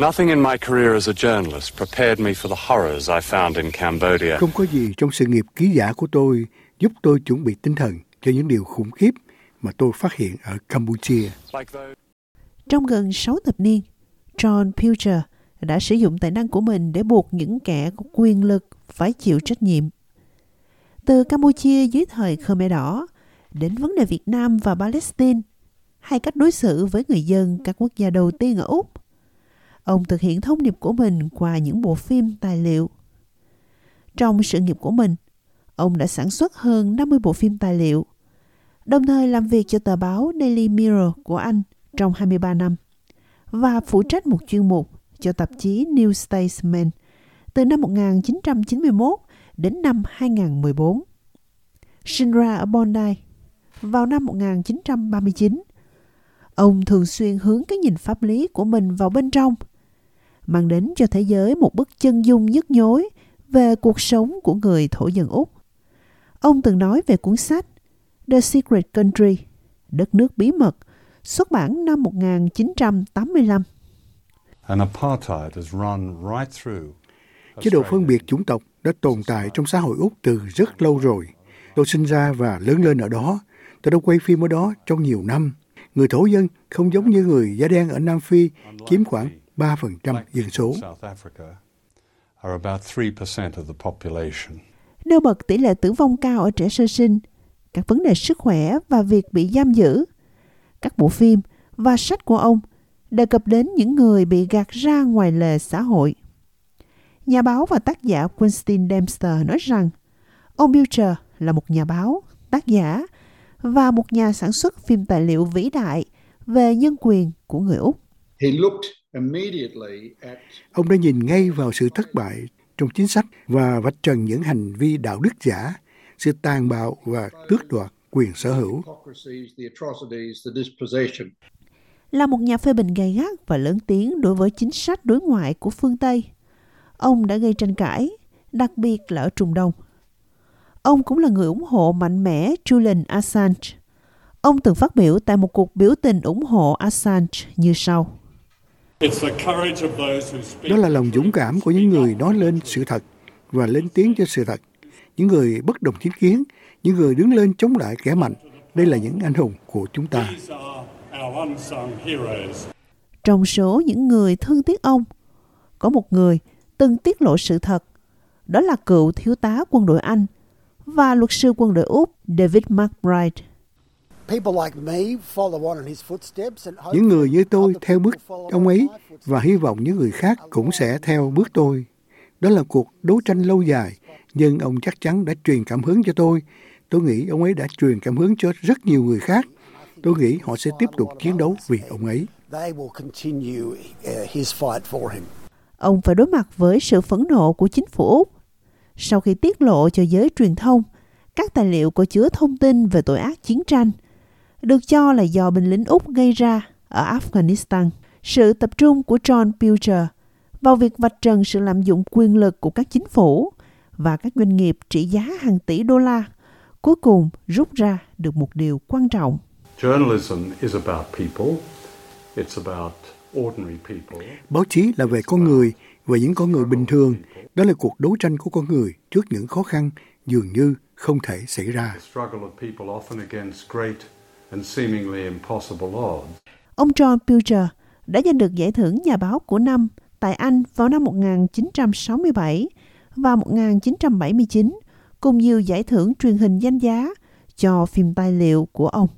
Nothing in my career as a journalist prepared me for the horrors I found in Cambodia. Không có gì trong sự nghiệp ký giả của tôi giúp tôi chuẩn bị tinh thần cho những điều khủng khiếp mà tôi phát hiện ở Campuchia. Trong gần 6 thập niên, John Pilcher đã sử dụng tài năng của mình để buộc những kẻ có quyền lực phải chịu trách nhiệm. Từ Campuchia dưới thời Khmer Đỏ đến vấn đề Việt Nam và Palestine hay cách đối xử với người dân các quốc gia đầu tiên ở Úc. Ông thực hiện thông điệp của mình qua những bộ phim tài liệu. Trong sự nghiệp của mình, ông đã sản xuất hơn 50 bộ phim tài liệu, đồng thời làm việc cho tờ báo Daily Mirror của Anh trong 23 năm và phụ trách một chuyên mục cho tạp chí New Statesman từ năm 1991 đến năm 2014. Sinh ra ở Bondi vào năm 1939, ông thường xuyên hướng cái nhìn pháp lý của mình vào bên trong, mang đến cho thế giới một bức chân dung nhức nhối về cuộc sống của người thổ dân Úc. Ông từng nói về cuốn sách The Secret Country, Đất nước bí mật, xuất bản năm 1985. Chế độ phân biệt chủng tộc đã tồn tại trong xã hội Úc từ rất lâu rồi. Tôi sinh ra và lớn lên ở đó. Tôi đã quay phim ở đó trong nhiều năm. Người thổ dân không giống như người da đen ở Nam Phi, chiếm khoảng 3% dân số. Nêu bật tỷ lệ tử vong cao ở trẻ sơ sinh, các vấn đề sức khỏe và việc bị giam giữ. Các bộ phim và sách của ông đề cập đến những người bị gạt ra ngoài lề xã hội. Nhà báo và tác giả Winston Dempster nói rằng ông Butcher là một nhà báo, tác giả và một nhà sản xuất phim tài liệu vĩ đại về nhân quyền của người Úc. Ông đã nhìn ngay vào sự thất bại trong chính sách và vạch trần những hành vi đạo đức giả, sự tàn bạo và tước đoạt quyền sở hữu. Là một nhà phê bình gay gắt và lớn tiếng đối với chính sách đối ngoại của phương Tây, ông đã gây tranh cãi, đặc biệt là ở Trung Đông. Ông cũng là người ủng hộ mạnh mẽ Julian Assange. Ông từng phát biểu tại một cuộc biểu tình ủng hộ Assange như sau. Đó là lòng dũng cảm của những người nói lên sự thật và lên tiếng cho sự thật. Những người bất đồng chính kiến, những người đứng lên chống lại kẻ mạnh. Đây là những anh hùng của chúng ta. Trong số những người thương tiếc ông, có một người từng tiết lộ sự thật. Đó là cựu thiếu tá quân đội Anh và luật sư quân đội Úc David McBride. Những người như tôi theo bước ông ấy và hy vọng những người khác cũng sẽ theo bước tôi. Đó là cuộc đấu tranh lâu dài, nhưng ông chắc chắn đã truyền cảm hứng cho tôi. Tôi nghĩ ông ấy đã truyền cảm hứng cho rất nhiều người khác. Tôi nghĩ họ sẽ tiếp tục chiến đấu vì ông ấy. Ông phải đối mặt với sự phẫn nộ của chính phủ Úc. Sau khi tiết lộ cho giới truyền thông, các tài liệu có chứa thông tin về tội ác chiến tranh – được cho là do binh lính Úc gây ra ở Afghanistan. Sự tập trung của John Pilcher vào việc vạch trần sự lạm dụng quyền lực của các chính phủ và các doanh nghiệp trị giá hàng tỷ đô la cuối cùng rút ra được một điều quan trọng. Báo chí là về con người, về những con người bình thường. Đó là cuộc đấu tranh của con người trước những khó khăn dường như không thể xảy ra. Ông John Pilger đã giành được giải thưởng nhà báo của năm tại Anh vào năm 1967 và 1979, cùng nhiều giải thưởng truyền hình danh giá cho phim tài liệu của ông.